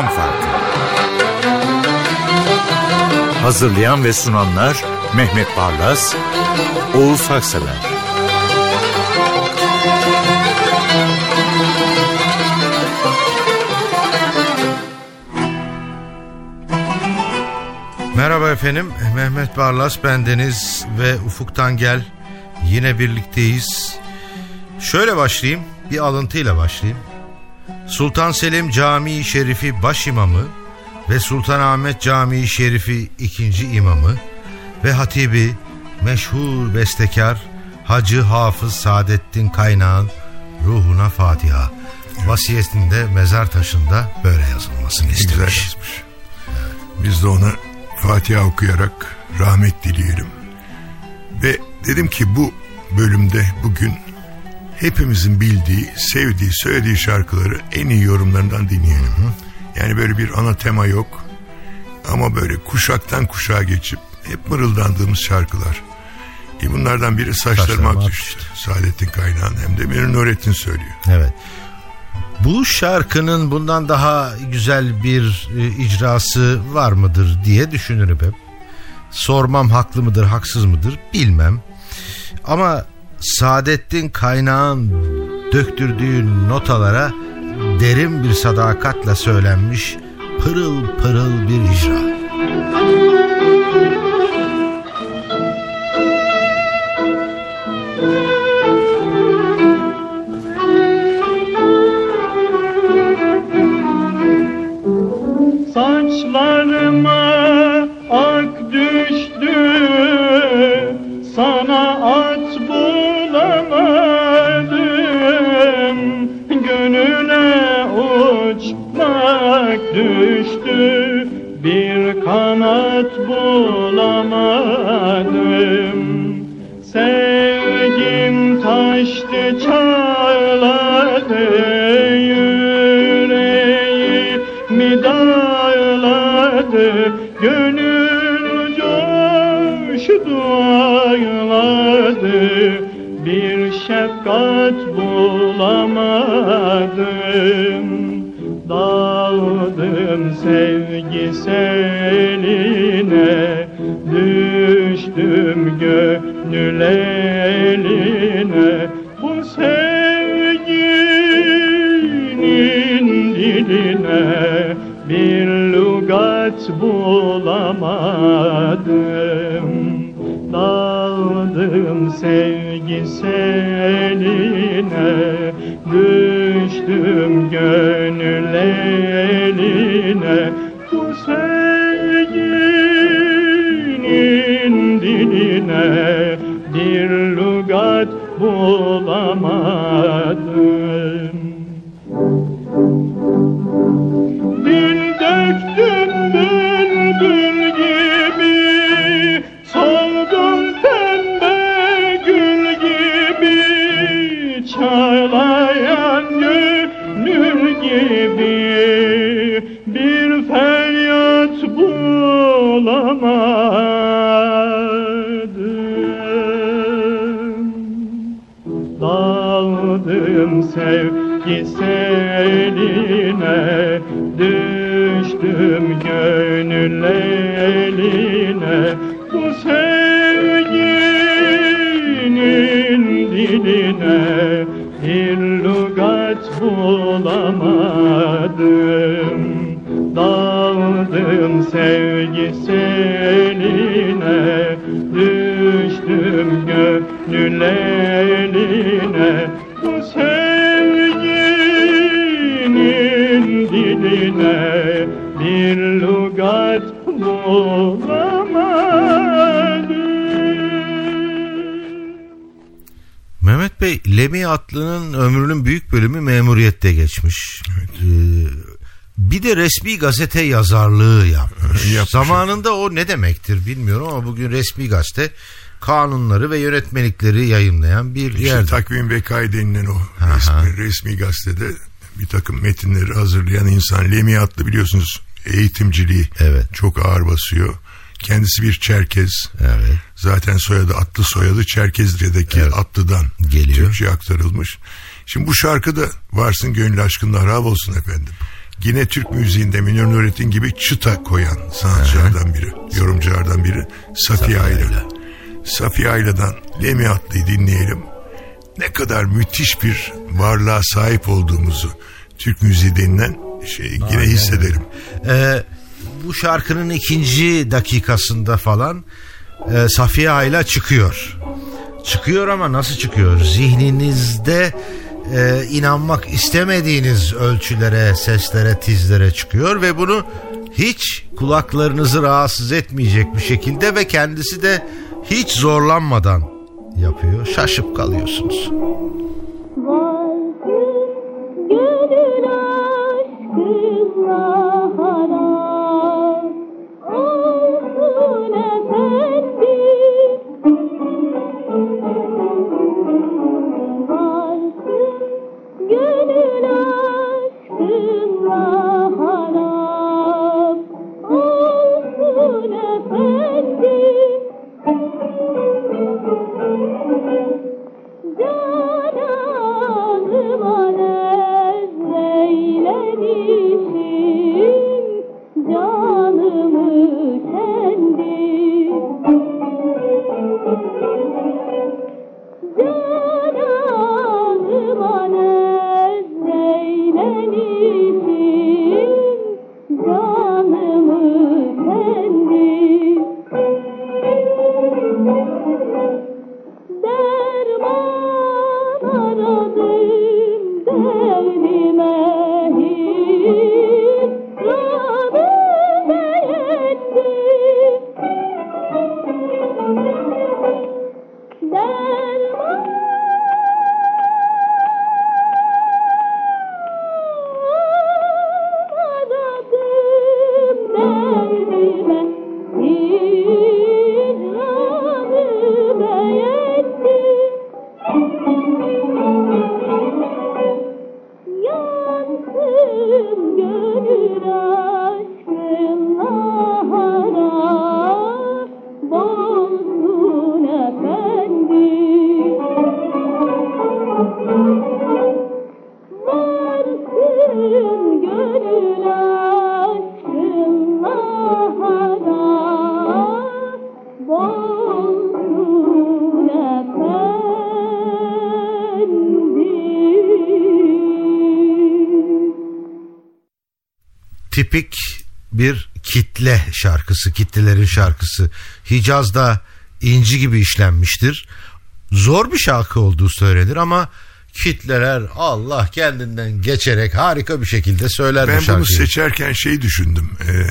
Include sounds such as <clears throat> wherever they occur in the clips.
Cam Farkı. Hazırlayan ve sunanlar Mehmet Barlas, Oğuz Haksever. Merhaba efendim, Mehmet Barlas bendeniz ve Ufuk'tan gel. Yine birlikteyiz. Şöyle başlayayım, bir alıntıyla başlayayım. Sultan Selim Camii Şerifi baş imamı ve Sultanahmet Camii Şerifi ikinci imamı ve hatibi meşhur bestekar Hacı Hafız Saadettin Kaynağ'ın ruhuna Fatiha. Vasiyetinde mezar taşında böyle yazılmasını istemiş. Güzel yazmış. Biz de ona Fatiha okuyarak rahmet dileyelim. Ve dedim ki bu bölümde bugün hepimizin bildiği, sevdiği, söylediği şarkıları en iyi yorumlarından dinleyelim. Yani böyle bir ana tema yok. Ama böyle kuşaktan kuşağa geçip hep mırıldandığımız şarkılar. E bunlardan biri Saçlarım Saçlarım Ak Ak Düştü. Saadettin Kaynağ'ın hem de Münir Nurettin söylüyor. Evet. Bu şarkının bundan daha güzel bir e, icrası var mıdır diye düşünürüm hep. Sormam haklı mıdır haksız mıdır bilmem. Ama Saadettin Kaynağ'ın döktürdüğü notalara derin bir sadakatle söylenmiş pırıl pırıl bir icra. Şefkat bulamadım. Daldım sevgi seline Düştüm gönül eline. Bu sevginin diline Bir lugat bulamadım Daldım sevgi seline Düştüm gönül eline. Bu sevginin Mehmet Bey Lemi Atlı'nın ömrünün büyük bölümü memuriyette geçmiş. Ee, bir de resmi gazete yazarlığı yapmış. Yapmış. Zamanında o ne demektir bilmiyorum ama bugün resmi gazete kanunları ve yönetmelikleri yayınlayan bir İşte yer. takvim ve kay denilen o Aha. resmi, resmi gazetede bir takım metinleri hazırlayan insan Lemi adlı biliyorsunuz eğitimciliği Evet. çok ağır basıyor. Kendisi bir Çerkez. Evet. Zaten soyadı Atlı soyadı Çerkezli'deki Evet. Atlı'dan Geliyor. Türkçe'ye aktarılmış. Şimdi bu şarkıda varsın gönül aşkında harap olsun efendim. yine Türk müziğinde Münir Nurettin gibi çıta koyan sanatçılardan biri, yorumculardan biri Safiye Ayla. Safiye Ayla'dan Lemi Atlı'yı dinleyelim. Ne kadar müthiş bir varlığa sahip olduğumuzu Türk müziği denilen şey yine hissedelim. Ee, bu şarkının ikinci dakikasında falan e, Safiye Ayla çıkıyor. Çıkıyor ama nasıl çıkıyor? Zihninizde e, inanmak istemediğiniz ölçülere, seslere, tizlere çıkıyor ve bunu hiç kulaklarınızı rahatsız etmeyecek bir şekilde ve kendisi de hiç zorlanmadan yapıyor. Şaşıp kalıyorsunuz. Gönül tipik bir kitle şarkısı, kitlelerin şarkısı. Hicaz'da inci gibi işlenmiştir. Zor bir şarkı olduğu söylenir ama kitleler Allah kendinden geçerek harika bir şekilde söyler bu Ben şarkıyı. bunu seçerken şey düşündüm. Ee,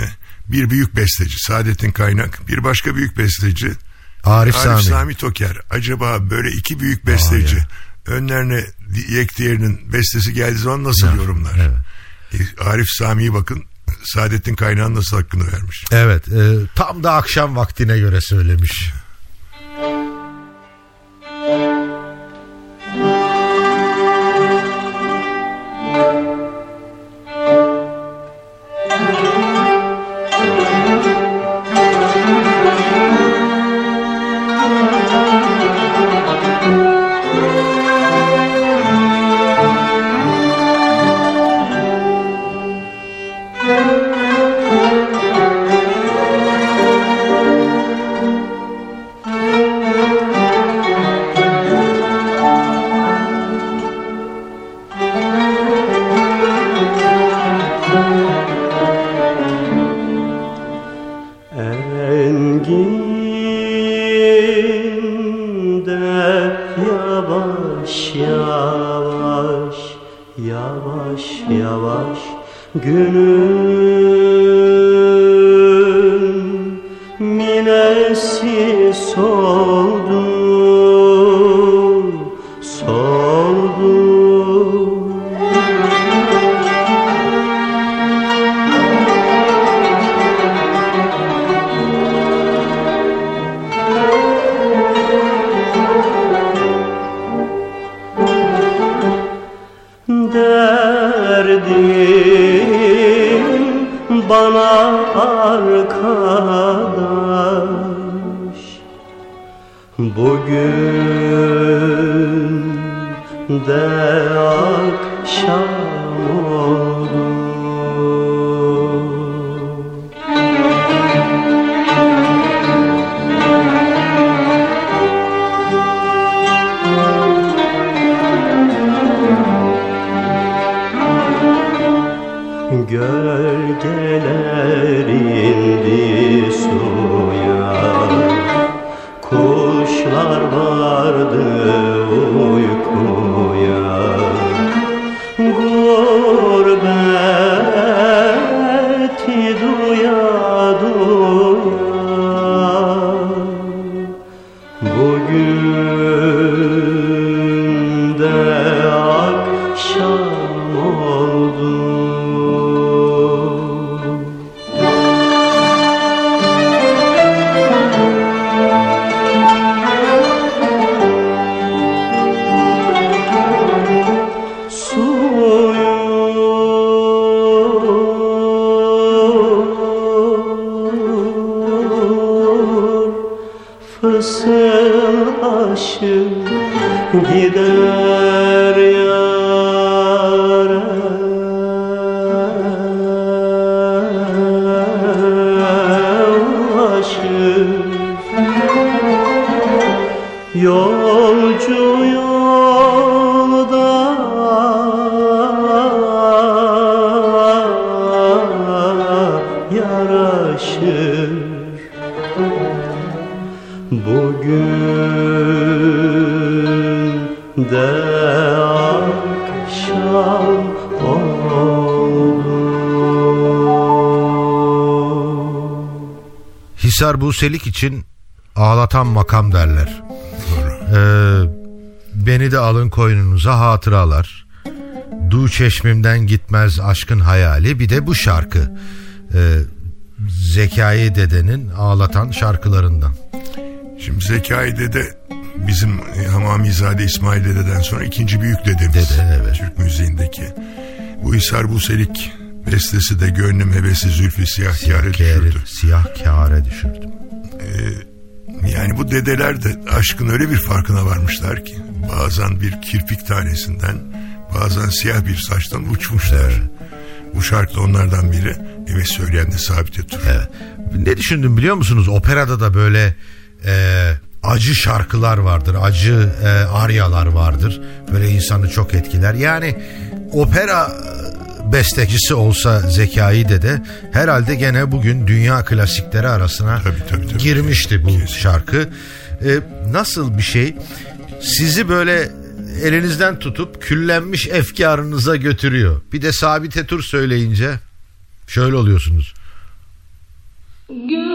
bir büyük besteci Saadettin Kaynak, bir başka büyük besteci Arif, Arif Sami. Sami. Toker. Acaba böyle iki büyük besteci önlerine di- yek diğerinin bestesi geldiği zaman nasıl Ya, yorumlar? evet. E, Arif Sami'yi bakın Saadettin Kaynak'ın nasıl hakkını vermiş. Evet e, tam da akşam vaktine göre söylemiş. Good. Buselik için ağlatan makam derler. Ee, beni de alın koynunuza hatıralar. Du çeşmimden gitmez aşkın hayali. Bir de bu şarkı. Ee, Zekai dedenin ağlatan şarkılarından. Şimdi Zekai Dede bizim Hamamizade İsmail Dede'den sonra ikinci büyük dedemiz. Dede, evet. Türk müziğindeki. Bu Hisar Buselik bestesi de gönlüm hebesi zülfü siyah kâre Kâre- düşürdü. siyah kâre düşürdüm. Yani bu dedeler de aşkın öyle bir farkına varmışlar ki bazen bir kirpik tanesinden bazen siyah bir saçtan uçmuşlar. Bu şarkı da onlardan biri ve söyleyen de Sabit Etur. Evet. Ne düşündüm biliyor musunuz? Operada da böyle e, acı şarkılar vardır. Acı e, aryalar vardır. Böyle insanı çok etkiler. Yani opera bestecisi olsa Zekai Dede herhalde gene bugün dünya klasikleri arasına Tabii, tabii, tabii. girmişti bu Kesin. şarkı. E, nasıl bir şey? Sizi böyle elinizden tutup küllenmiş efkarınıza götürüyor. Bir de Sabit Etur söyleyince şöyle oluyorsunuz. Gönlüm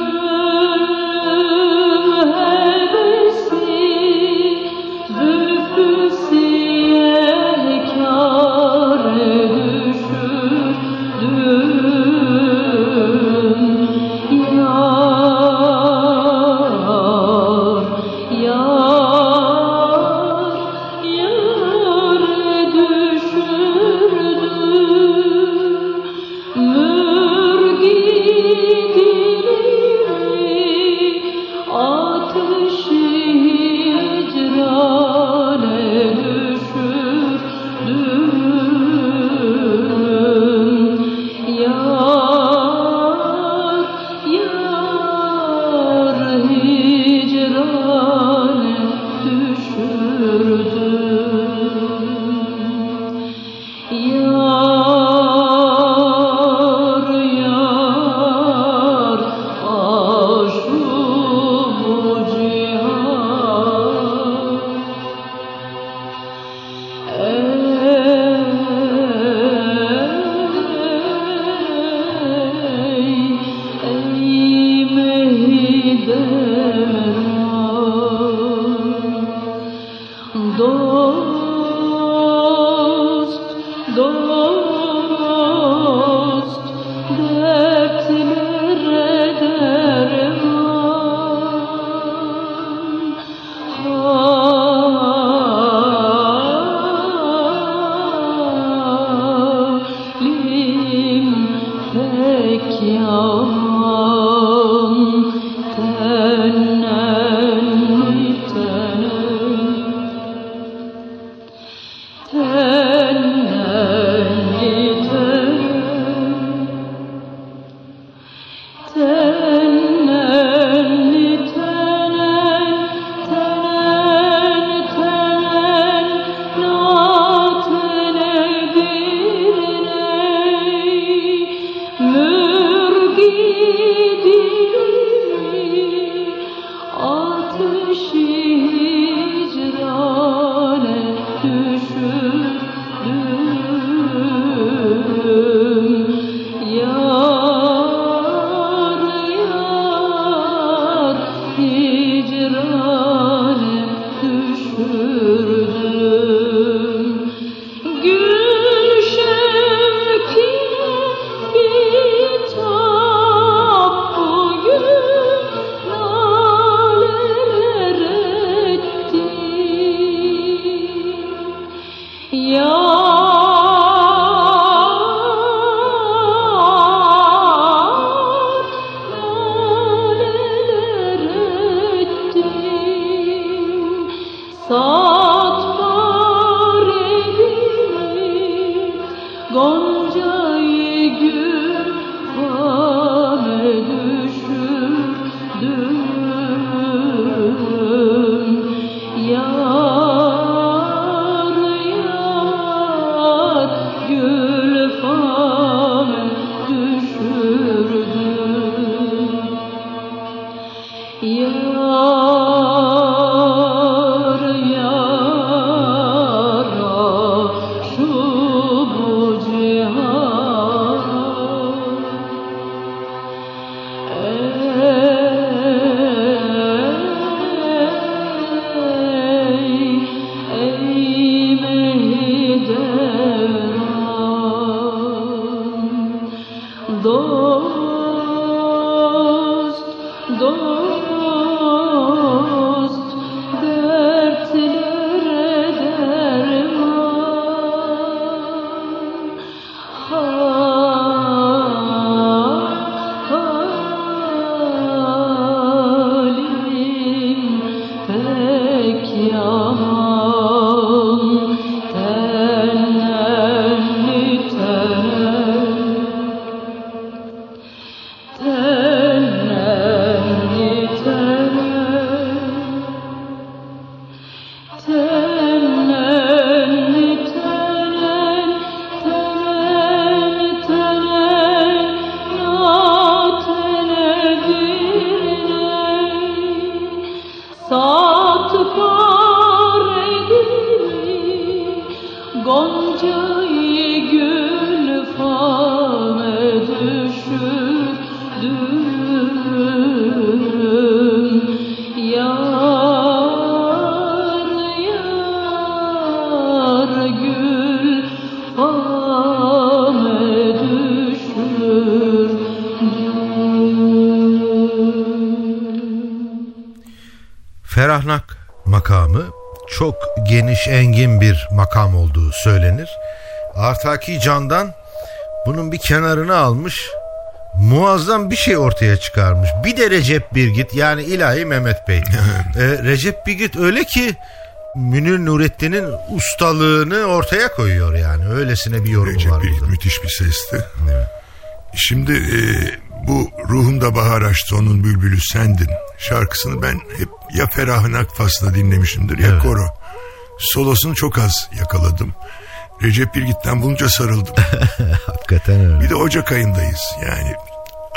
çok geniş engin bir makam olduğu söylenir. Artaki Can'dan bunun bir kenarını almış muazzam bir şey ortaya çıkarmış. Bir de Recep Birgit yani ilahi Mehmet Bey. <laughs> Ee, Recep Birgit öyle ki Münir Nurettin'in ustalığını ortaya koyuyor yani. Öylesine bir yorum Recep var Bilgin burada. müthiş bir sesti. Şimdi e, bu Ruhumda Bahar Açtı onun bülbülü sendin şarkısını ben hep ya Ferahın Akfas'ta dinlemişimdir ya Evet. koro. Solosunu çok az yakaladım. Recep Bilgit'ten bulunca sarıldım. <laughs> Hakikaten öyle. Bir de Ocak ayındayız yani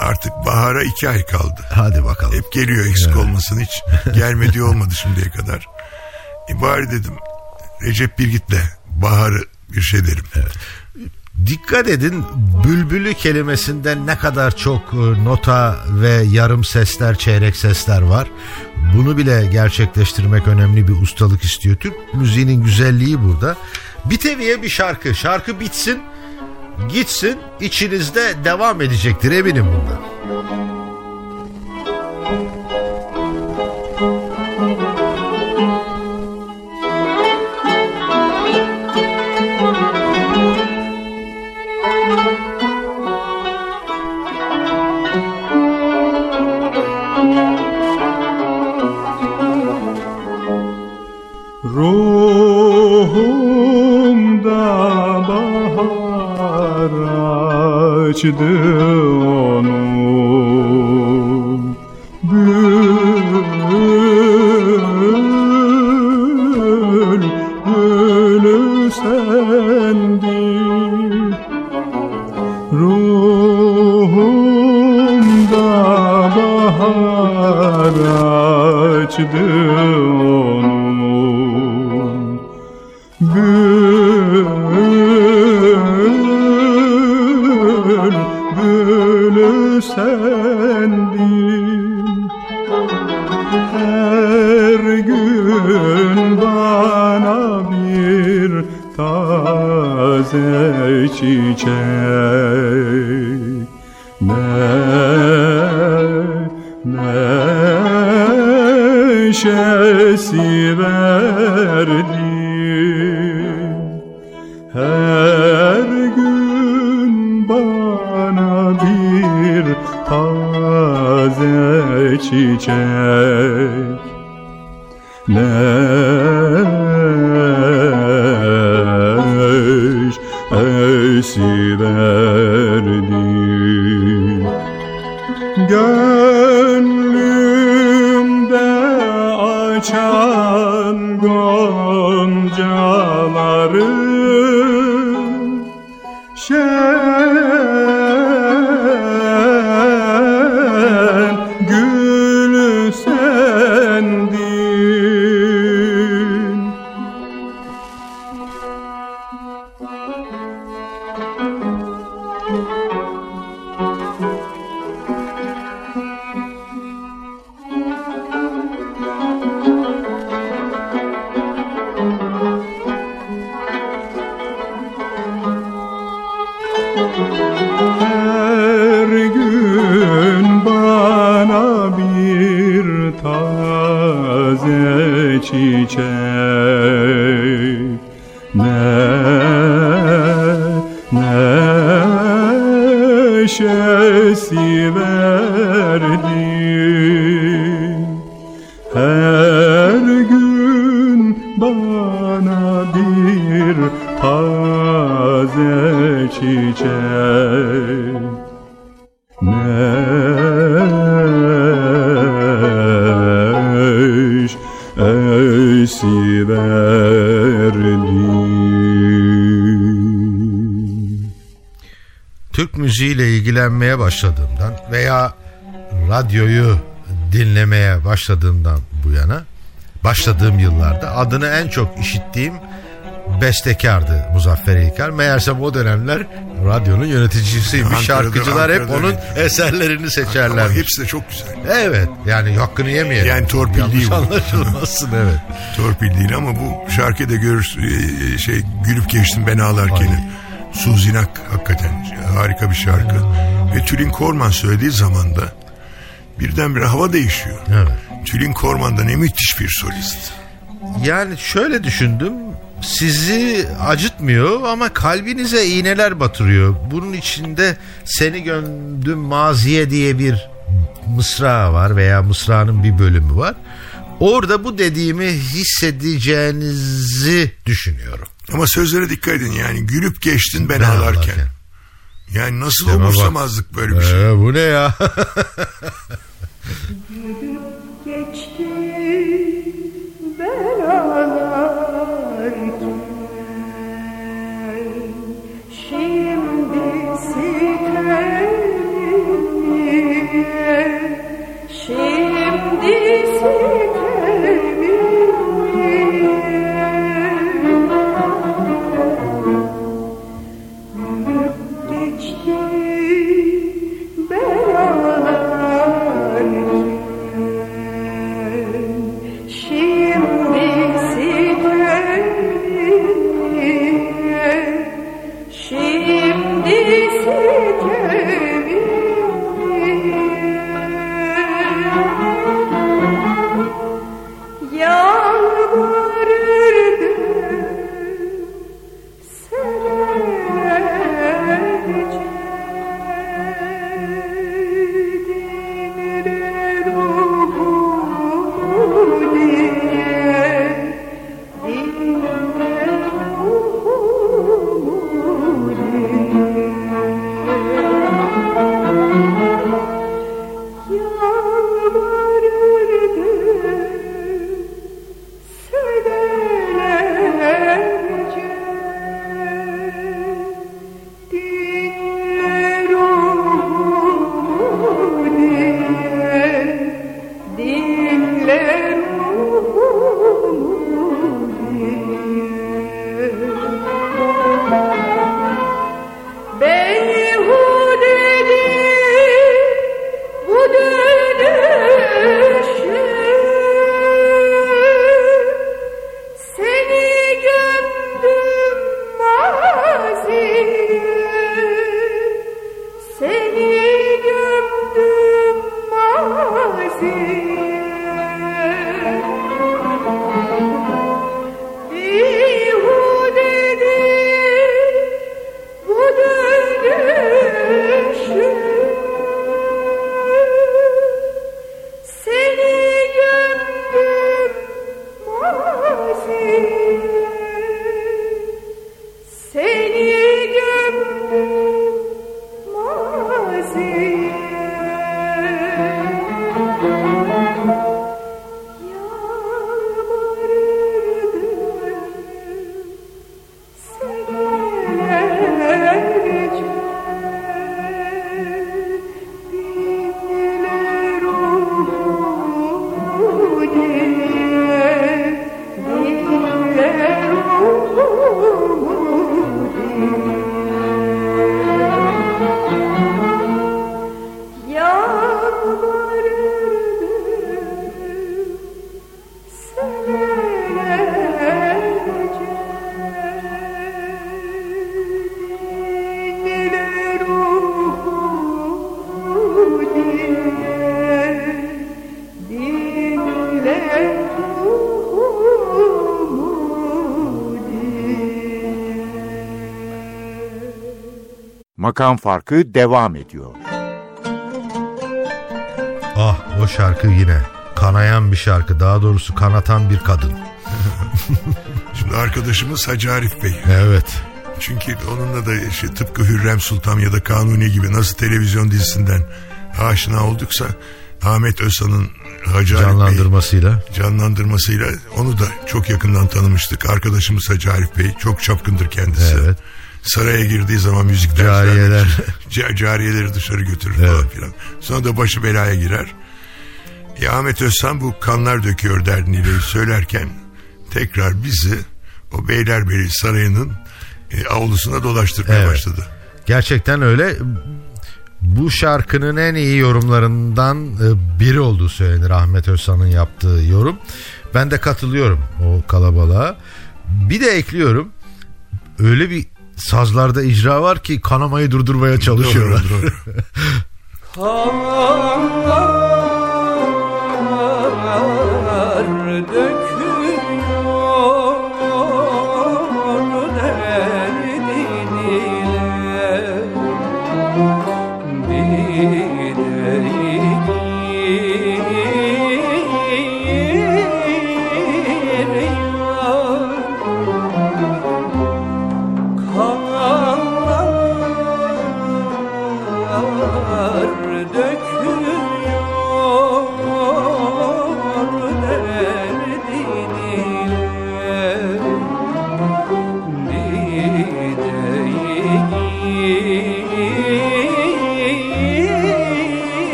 artık bahara iki ay kaldı. Hadi bakalım. Hep geliyor eksik olmasın hiç <laughs> gelmediği olmadı şimdiye kadar. E bari dedim Recep Bilgit'le baharı bir şey derim. Dikkat edin bülbülü kelimesinden ne kadar çok e, nota ve yarım sesler, çeyrek sesler var. Bunu bile gerçekleştirmek önemli bir ustalık istiyor. Türk müziğinin güzelliği burada. Biteviye bir şarkı. Şarkı bitsin, gitsin, içinizde devam edecektir eminim bundan. Açtı see them. Türk müziğiyle ilgilenmeye başladığımdan veya radyoyu dinlemeye başladığımdan bu yana başladığım yıllarda adını en çok işittiğim bestekardı Muzaffer İlker. Meğersem o dönemler radyonun yöneticisiymiş. Ankara'da- Şarkıcılar hep onun eserlerini Ama seçerler. hepsi de çok güzel. Evet yani hakkını yemeyelim. Yani torpil Yanlış değil bu. anlaşılmasın evet. Torpil değil ama bu şarkıda görür e, şey gülüp geçtim ben ağlarken. Suzinak hakikaten harika bir şarkı. Ve Tülin Korman söylediği zaman da birdenbire hava değişiyor. Evet. Tülin Korman da ne müthiş bir solist. Yani şöyle düşündüm. Sizi acıtmıyor ama kalbinize iğneler batırıyor. Bunun içinde seni gömdüm maziye diye bir mısra var veya mısranın bir bölümü var. Orada bu dediğimi hissedeceğinizi düşünüyorum. Ama sözlere dikkat edin yani gülüp geçtin ben, Ben ağlarken. ağlarken. Yani nasıl Deme bak. umursamazlık böyle bir şey. Ee, bu ne ya? Geçti ben ağlarken Şimdi sitemine Şimdi sitemine see. Makam farkı devam ediyor. Ah o şarkı yine kanayan bir şarkı daha doğrusu kanatan bir kadın. <laughs> Şimdi arkadaşımız Hacı Arif Bey. Evet. Çünkü onunla da işte tıpkı Hürrem Sultan ya da Kanuni gibi nasıl televizyon dizisinden aşina olduksa Ahmet Özhan'ın Hacı Arif Bey Canlandırmasıyla. canlandırmasıyla onu da çok yakından tanımıştık. Arkadaşımız Hacı Arif Bey çok çapkındır kendisi. Evet. Saraya girdiği zaman müzik Cariyeler. <laughs> Ca- cariyeleri dışarı götürür Evet. falan filan. Sonra da başı belaya girer. E, Ahmet Özhan bu kanlar döküyor derdini söylerken tekrar bizi o Beylerbeyi Sarayı'nın e, avlusuna dolaştırmaya Evet. başladı. Gerçekten öyle. Bu şarkının en iyi yorumlarından e, biri olduğu söylenir Ahmet Özhan'ın yaptığı yorum. Ben de katılıyorum o kalabalığa. Bir de ekliyorum. Öyle bir sazlarda icra var ki kanamayı durdurmaya çalışıyorlar. Doğru, <laughs> doğru.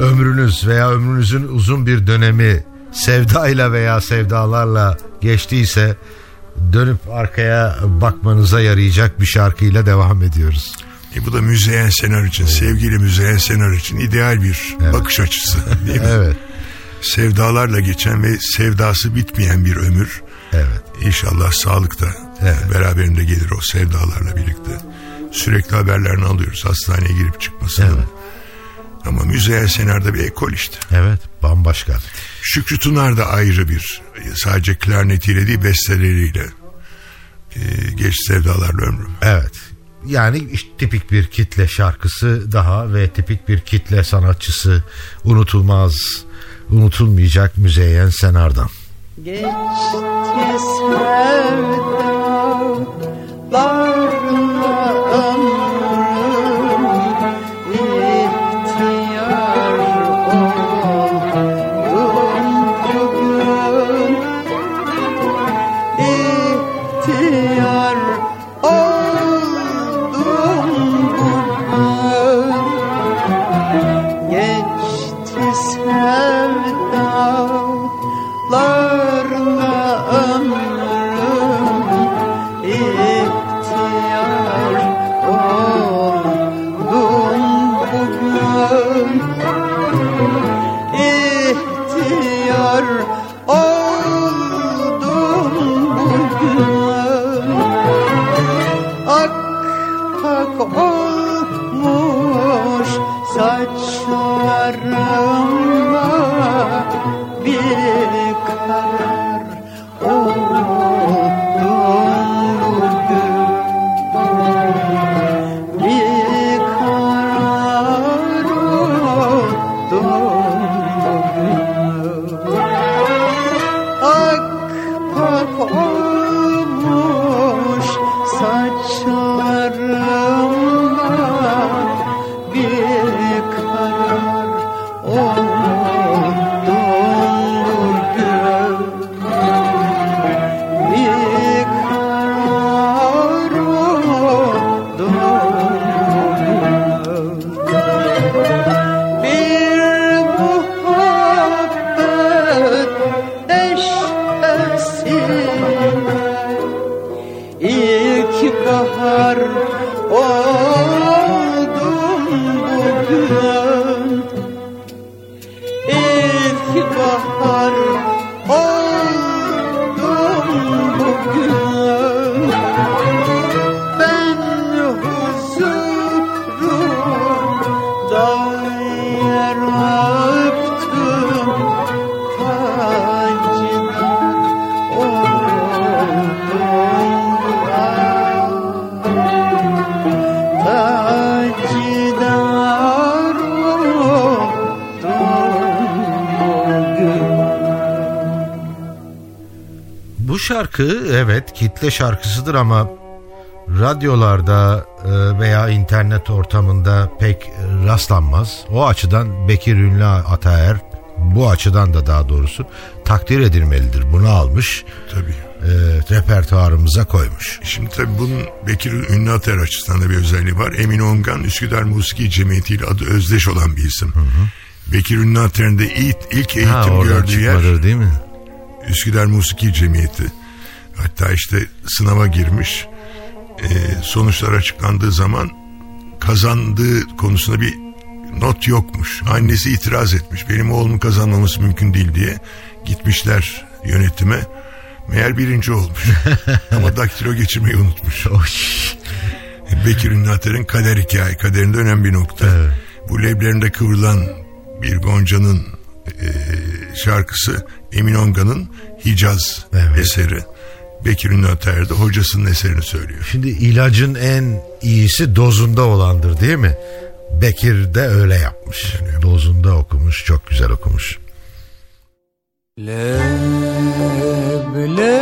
Ömrünüz veya ömrünüzün uzun bir dönemi sevdayla veya sevdalarla geçtiyse dönüp arkaya bakmanıza yarayacak bir şarkıyla devam ediyoruz. E bu da Müzeyyen Senar için, sevgili Müzeyyen Senar için ideal bir bakış açısı. <laughs> Değil mi? Evet. Sevdalarla geçen ve sevdası bitmeyen bir ömür. Evet. İnşallah sağlıkta Evet. beraberinde gelir o sevdalarla birlikte. Sürekli haberlerini alıyoruz hastaneye girip çıkmasını. Evet. Ama Müzeyyen Senar'da bir ekol işte. Evet, bambaşka. Şükrü Tunar da ayrı bir sadece klarnetiyle değil besteleriyle e, geç sevdalarla ömrüm. Evet. Yani işte tipik bir kitle şarkısı daha ve tipik bir kitle sanatçısı unutulmaz, unutulmayacak Müzeyyen Senar'dan. Geçti sevdalarla şarkı evet kitle şarkısıdır ama radyolarda e, veya internet ortamında pek rastlanmaz. O açıdan Bekir Ünlü Ataer bu açıdan da daha doğrusu takdir edilmelidir. Bunu almış Tabii. e, repertuarımıza koymuş. Şimdi tabii bunun Bekir Ünlü Ater açısından da bir özelliği var. Emin Ongan Üsküdar Musiki Cemiyeti ile adı özdeş olan bir isim. Bekir Ünlü Ater'in de ilk, ilk eğitim Ha, gördüğü yer değil mi? Üsküdar Musiki Cemiyeti. Hatta işte sınava girmiş. Ee, sonuçlar açıklandığı zaman kazandığı konusunda bir not yokmuş. Annesi itiraz etmiş. Benim oğlumun kazanmaması mümkün değil diye. Gitmişler yönetime. Meğer birinci olmuş. <laughs> Ama daktilo geçirmeyi unutmuş. Bekir Ünlüater'in kader hikaye. Kaderinde önemli bir nokta. Bu leblerinde kıvrılan bir Gonca'nın e, şarkısı Emin Onga'nın Hicaz Evet. eseri. Bekir Ünlüater de hocasının eserini söylüyor. Şimdi ilacın en iyisi dozunda olandır değil mi? Bekir de öyle yapmış. Dozunda okumuş, çok güzel okumuş. Leblerinde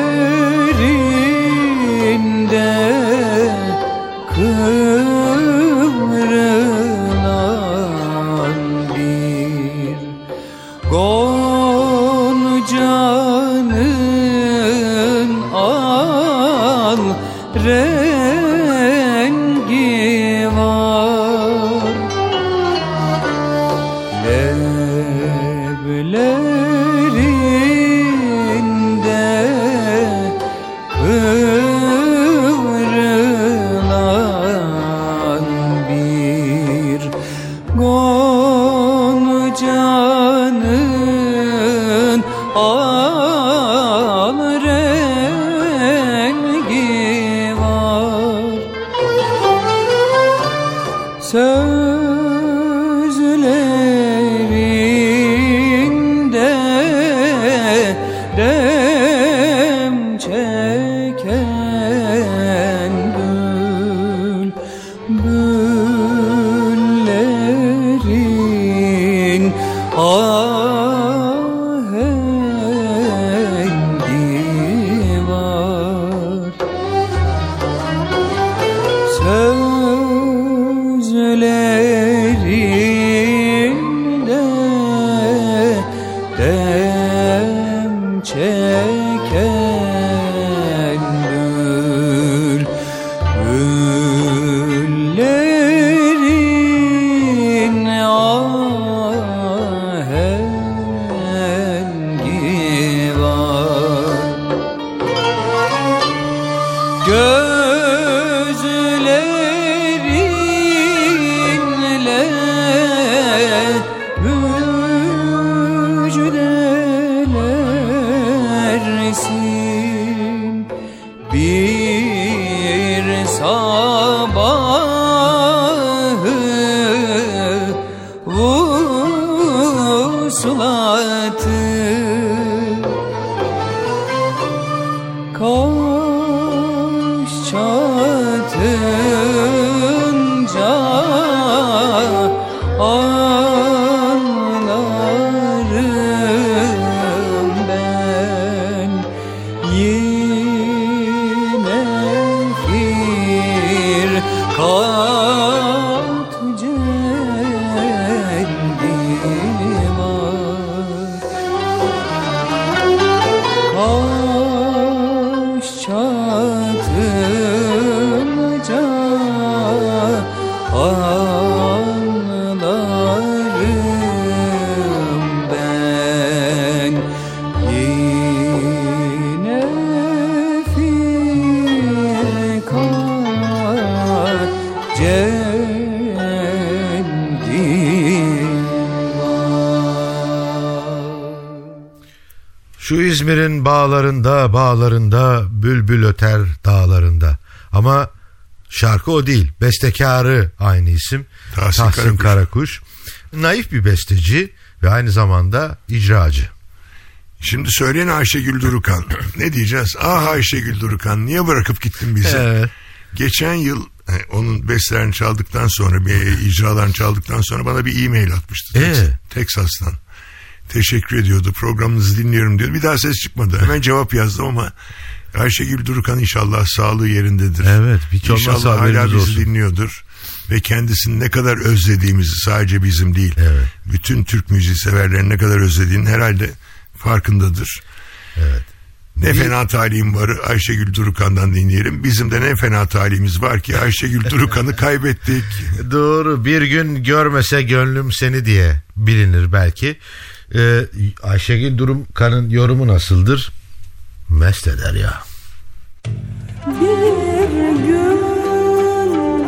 Şu İzmir'in bağlarında, bağlarında, bülbül öter dağlarında. Ama şarkı o değil. Bestekarı aynı isim. Tahsin Tahsin, Karakuş. Karakuş. Naif bir besteci ve aynı zamanda icracı. Şimdi söyleyen Ayşegül Durukan. <clears throat> ne diyeceğiz? Ah Ayşegül Durukan niye bırakıp gittin bizi? Evet. Geçen yıl e, onun bestelerini çaldıktan sonra bir icralarını çaldıktan sonra bana bir e-mail atmıştı. Ee? Tex- Teksas'tan. Teşekkür ediyordu. Programınızı dinliyorum diyordu. Bir daha ses çıkmadı. Hemen cevap yazdım ama Ayşegül Durukan inşallah sağlığı yerindedir. Evet, hiç İnşallah hala bizi olsun. dinliyordur. Ve kendisini ne kadar özlediğimizi sadece bizim değil. Evet. Bütün Türk müziği severlerin ne kadar özlediğinin herhalde farkındadır. Evet. Ne fena talim var Ayşegül Durukan'dan dinleyelim. Bizim de ne fena talimiz var ki Ayşegül Durukan'ı kaybettik. <laughs> Doğru bir gün görmese gönlüm seni diye bilinir belki. Ee, Ayşegül Durumkan'ın yorumu nasıldır? Mest eder ya. Bir gün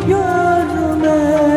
görmese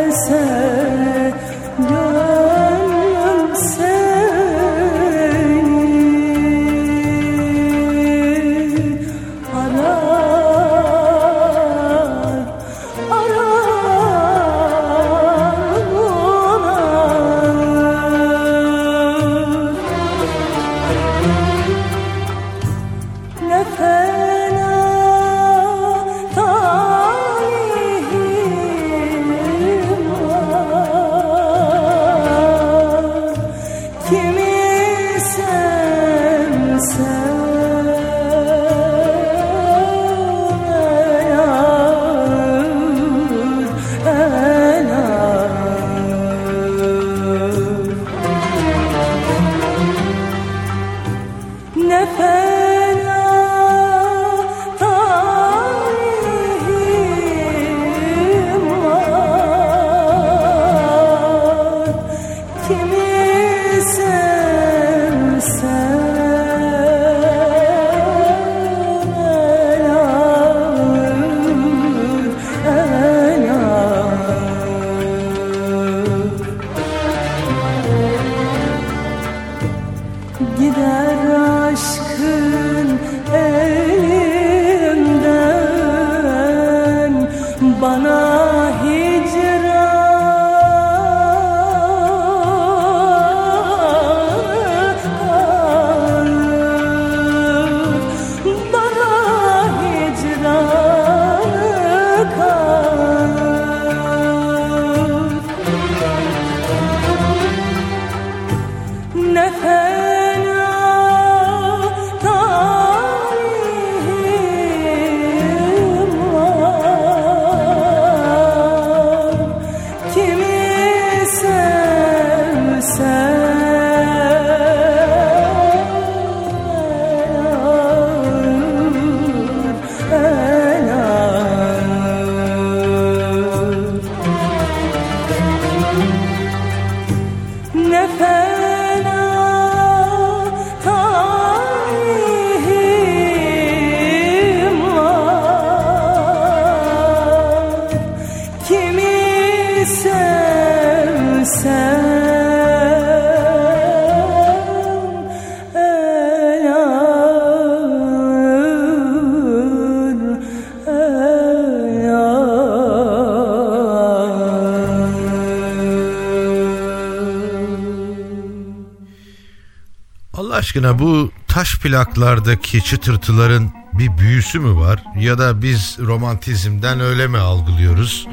aşkına bu taş plaklardaki çıtırtıların bir büyüsü mü var ya da biz romantizmden öyle mi algılıyoruz?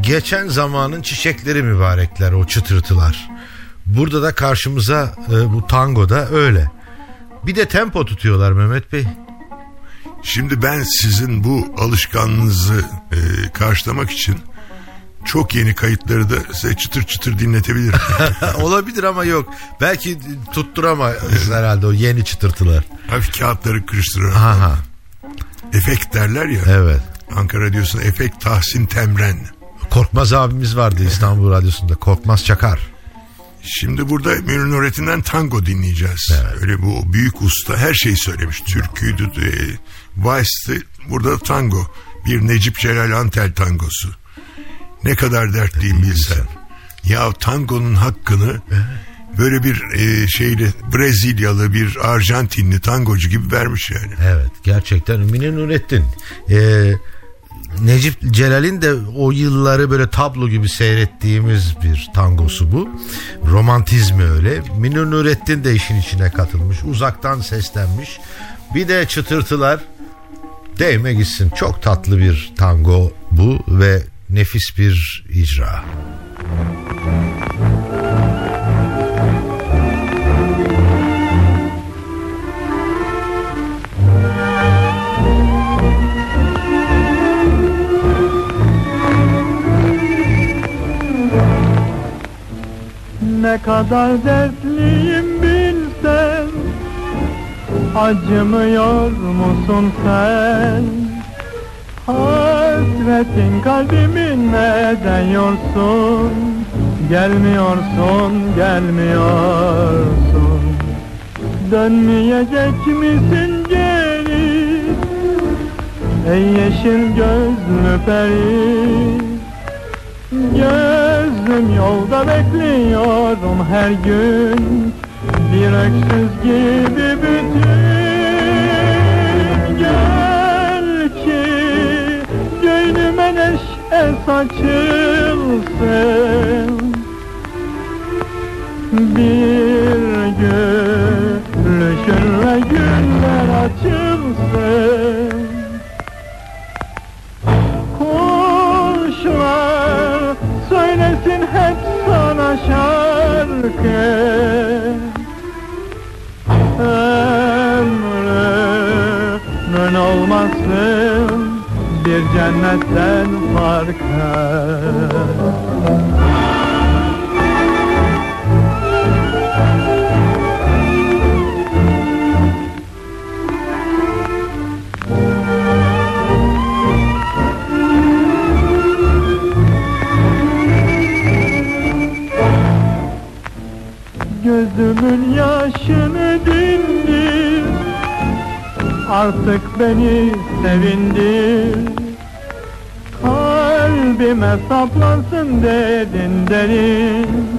Geçen zamanın çiçekleri mübarekler o çıtırtılar. Burada da karşımıza e, bu tangoda öyle. Bir de tempo tutuyorlar Mehmet Bey. Şimdi ben sizin bu alışkanlığınızı e, karşılamak için çok yeni kayıtları da size çıtır çıtır dinletebilirim. <laughs> Olabilir ama yok. Belki tutturamayız herhalde o yeni çıtırtılar. Hafif kağıtları kırıştırarak. Aha, Efekt derler ya. evet. Ankara Radyosu'nda efekt Tahsin Temren. Korkmaz abimiz vardı İstanbul Radyosu'nda. Korkmaz Çakar. Şimdi burada Münir Nurettin'den tango dinleyeceğiz. Öyle bu büyük usta her şeyi söylemiş. Türküydü, e, valsti, burada da tango. Bir Necip Celal Antel tangosu. Ne kadar dertliyim bilsen. Ya tangonun hakkını böyle bir e, şeyle Brezilyalı bir Arjantinli tangocu gibi vermiş yani. Evet gerçekten Münir Nurettin. Ee, Necip Celal'in de o yılları böyle tablo gibi seyrettiğimiz bir tangosu bu. Romantizmi öyle. Münir Nurettin de işin içine katılmış. Uzaktan seslenmiş. Bir de çıtırtılar değme gitsin. Çok tatlı bir tango bu ve nefis bir icra. Ne kadar dertliyim bilsen Acımıyor musun sen Hasretin kalbimi neden yorsun? Gelmiyorsun, gelmiyorsun. Dönmeyecek misin geri? Ey yeşil gözlü peri. Gözüm yolda bekliyorum her gün. Bir öksüz gibi bütün neşe saçılsın Bir gülüşünle güller açılsın Kuşlar söylesin hep sana şarkı bir cennetten farkı Gözümün yaşını Artık beni sevindir Kalbime saplansın derin derin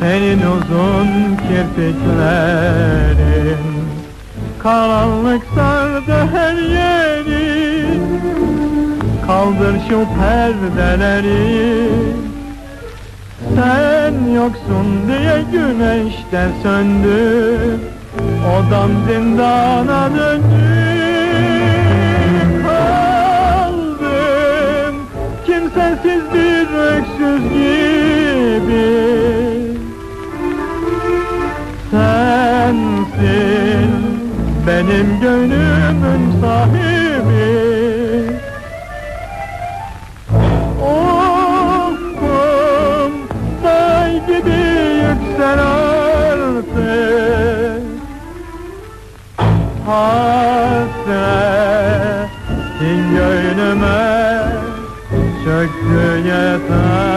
Senin uzun kirpiklerin. Karanlık sardı her yeri. Kaldır şu perdeleri. Sen yoksun diye güneş de söndü Odam zindana döndü Kaldım kimsesiz bir öksüz gibi. Sensin benim gönlümün sahibi Hasretin gönlüme çöktü yeter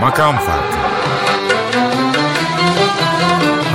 Makam Farkı